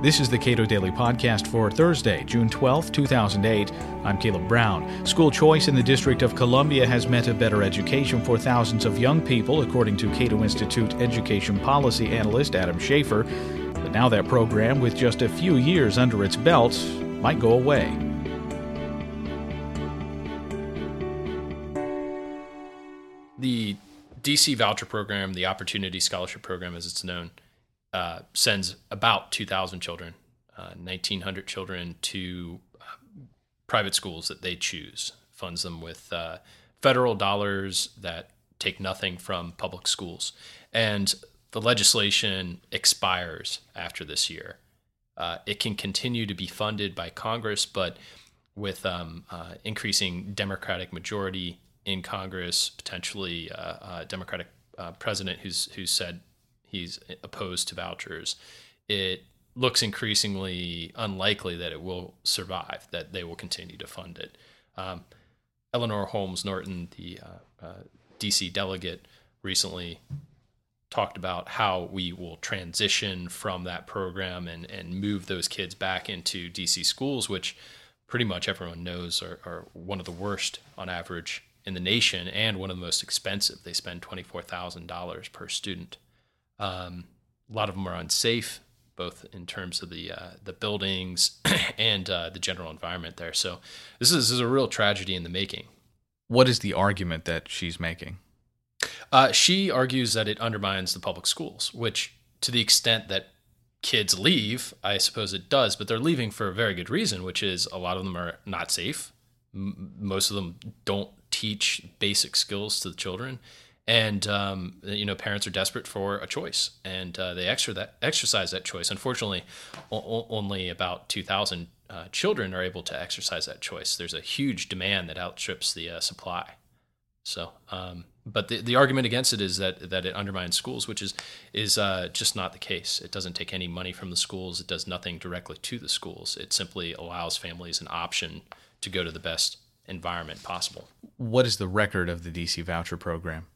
This is the Cato Daily Podcast for Thursday, June 12, 2008. I'm Caleb Brown. School choice in the District of Columbia has meant a better education for thousands of young people, according to Cato Institute education policy analyst Adam Schaeffer. But now that program, with just a few years under its belt, might go away. The DC voucher program, the Opportunity Scholarship Program as it's known, uh, sends about 2,000 children, uh, 1,900 children to uh, private schools that they choose, funds them with uh, federal dollars that take nothing from public schools. And the legislation expires after this year. Uh, it can continue to be funded by Congress, but with um, uh, increasing Democratic majority in Congress, potentially a Democratic president who's who said he's opposed to vouchers, it looks increasingly unlikely that it will survive, that they will continue to fund it. Um, Eleanor Holmes Norton, the uh, uh, DC delegate, recently talked about how we will transition from that program and, and move those kids back into DC schools, which pretty much everyone knows are, are one of the worst on average in the nation and one of the most expensive. They spend $24,000 per student. Um, a lot of them are unsafe, both in terms of the uh, the buildings and uh, the general environment there. So this is, this is, a real tragedy in the making. What is the argument that she's making? Uh, she argues that it undermines the public schools, which, to the extent that kids leave, I suppose it does, but they're leaving for a very good reason, which is a lot of them are not safe. M- most of them don't teach basic skills to the children and um, you know parents are desperate for a choice and uh, they extra that, exercise that choice. Unfortunately o- only about 2000 uh, children are able to exercise that choice. There's a huge demand that outstrips the uh, supply. So um, but the, the argument against it is that that it undermines schools which is is uh, just not the case. It doesn't take any money from the schools. It does nothing directly to the schools. It simply allows families an option to go to the best environment possible. What is the record of the dc voucher program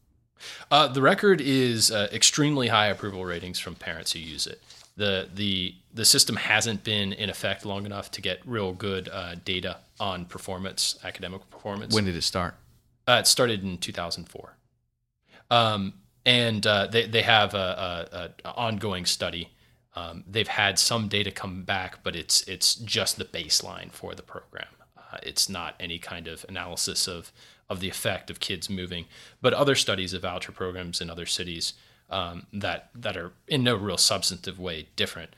uh, the record is uh, extremely high approval ratings from parents who use it. The, the, the system hasn't been in effect long enough to get real good uh, data on performance, academic performance. When did it start? Uh, it started in 2004. Um, and uh, they, they have a, a, a ongoing study. Um, they've had some data come back, but it's, it's just the baseline for the program. Uh, it's not any kind of analysis of of the effect of kids moving. But other studies of voucher programs in other cities um, that that are in no real substantive way different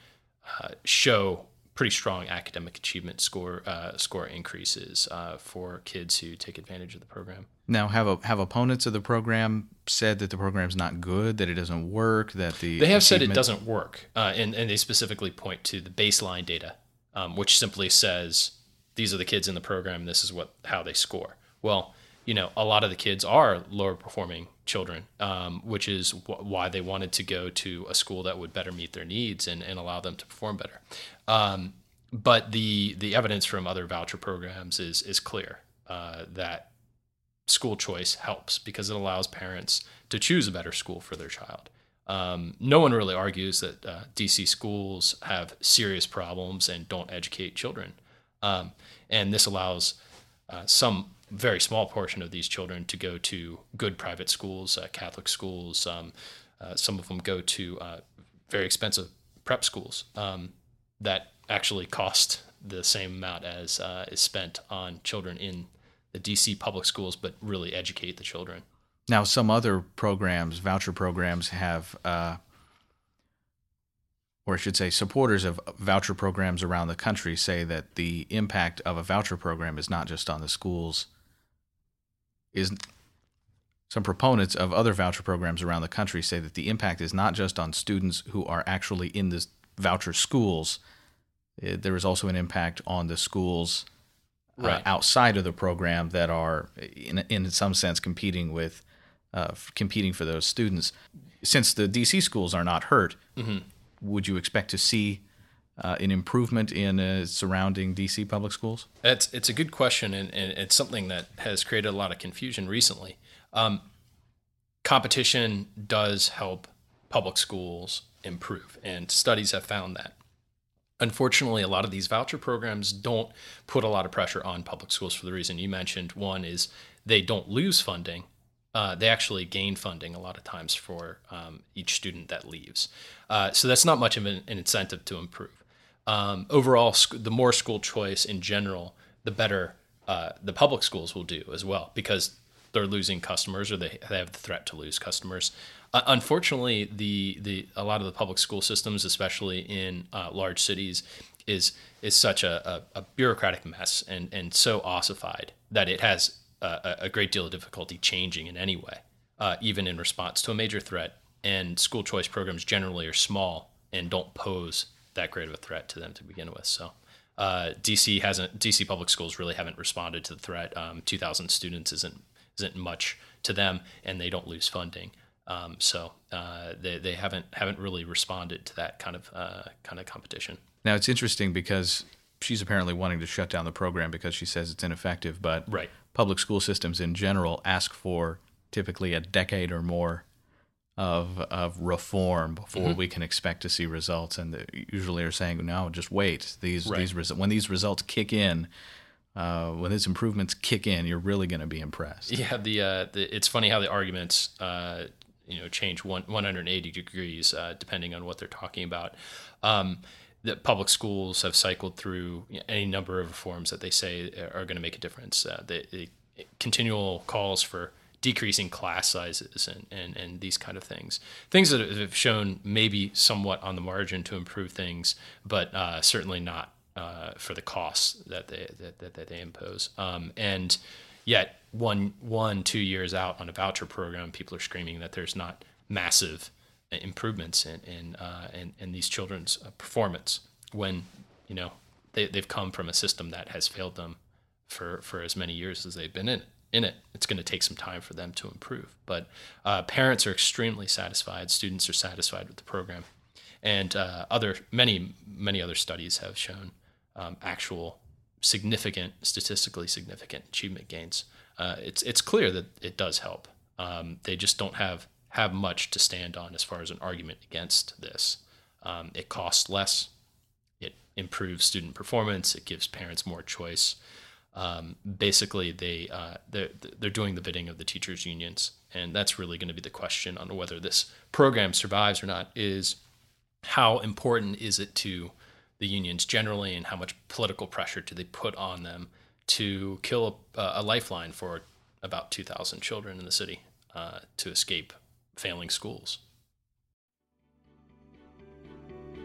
uh, show pretty strong academic achievement score uh, score increases uh, for kids who take advantage of the program. Now, have a, have opponents of the program said that the program's not good, that it doesn't work, that the they have said it doesn't work, uh, and and they specifically point to the baseline data, um, which simply says these are the kids in the program, this is what how they score. Well, you know, a lot of the kids are lower performing children, um, which is why they wanted to go to a school that would better meet their needs and, and allow them to perform better. Um, but the the evidence from other voucher programs is is clear uh, that school choice helps because it allows parents to choose a better school for their child. Um, no one really argues that uh, DC schools have serious problems and don't educate children, um, and this allows uh, some very small portion of these children to go to good private schools, uh, Catholic schools. Um, uh, some of them go to uh, very expensive prep schools um, that actually cost the same amount as uh, is spent on children in the DC public schools, but really educate the children. Now, some other programs, voucher programs, have uh, or I should say, supporters of voucher programs around the country say that the impact of a voucher program is not just on the schools is some proponents of other voucher programs around the country say that the impact is not just on students who are actually in the voucher schools. It, there is also an impact on the schools uh, outside of the program that are, in, in some sense, competing with uh, competing for those students. Since the DC schools are not hurt, mm-hmm. Would you expect to see uh, an improvement in uh, surrounding DC public schools? It's it's a good question, and, and, it's something that has created a lot of confusion recently. Um, competition does help public schools improve, and studies have found that. unfortunately, a lot of these voucher programs don't put a lot of pressure on public schools for the reason you mentioned. One is they don't lose funding. Uh, they actually gain funding a lot of times for um, each student that leaves. Uh, so that's not much of an, an incentive to improve. Um, overall, sc- the more school choice in general, the better uh, the public schools will do as well because they're losing customers or they, they have the threat to lose customers. Uh, unfortunately, the the a lot of the public school systems, especially in uh, large cities, is is such a, a, a, bureaucratic mess and and so ossified that it has a, a great deal of difficulty changing in any way, uh, even in response to a major threat. And school choice programs generally are small and don't pose that great of a threat to them to begin with. So. Uh, DC hasn't. DC public schools really haven't responded to the threat. Um, 2,000 students isn't isn't much to them, and they don't lose funding. Um, so uh, they, they haven't haven't really responded to that kind of uh, kind of competition. Now it's interesting because she's apparently wanting to shut down the program because she says it's ineffective. But right. Public school systems in general ask for typically a decade or more of of reform before mm-hmm. we can expect to see results. And they usually are saying, no, just wait. These right. these when these results kick in, uh, when these improvements kick in, you're really going to be impressed. Yeah, the, uh, the, it's funny how the arguments uh, you know change one, 180 degrees uh, depending on what they're talking about. Um, the public schools have cycled through any number of reforms that they say are going to make a difference. Uh, the, the, continual calls for decreasing class sizes and, and, and these kind of things. Things that have shown maybe somewhat on the margin to improve things, but uh, certainly not uh, for the costs that they that, that, that they impose. Um, and yet, one one two years out on a voucher program, people are screaming that there's not massive improvements in in uh, in, in, these children's uh, performance when you know they they've come from a system that has failed them for for as many years as they've been in. In it, it's going to take some time for them to improve. But uh, parents are extremely satisfied. Students are satisfied with the program, and uh, other many many other studies have shown um, actual significant, statistically significant achievement gains, uh, it's it's clear that it does help. Um, they just don't have have much to stand on as far as an argument against this. Um, it costs less. It improves student performance. It gives parents more choice. Um, basically, they uh, they're, they're doing the bidding of the teachers' unions, and that's really going to be the question on whether this program survives or not. Is how important is it to the unions generally and how much political pressure do they put on them to kill a, a lifeline for about 2,000 children in the city uh, to escape failing schools.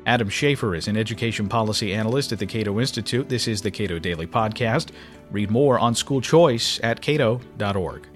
Adam Schaeffer is an education policy analyst at the Cato Institute. This is the Cato Daily Podcast. Read more on school choice at cato.org.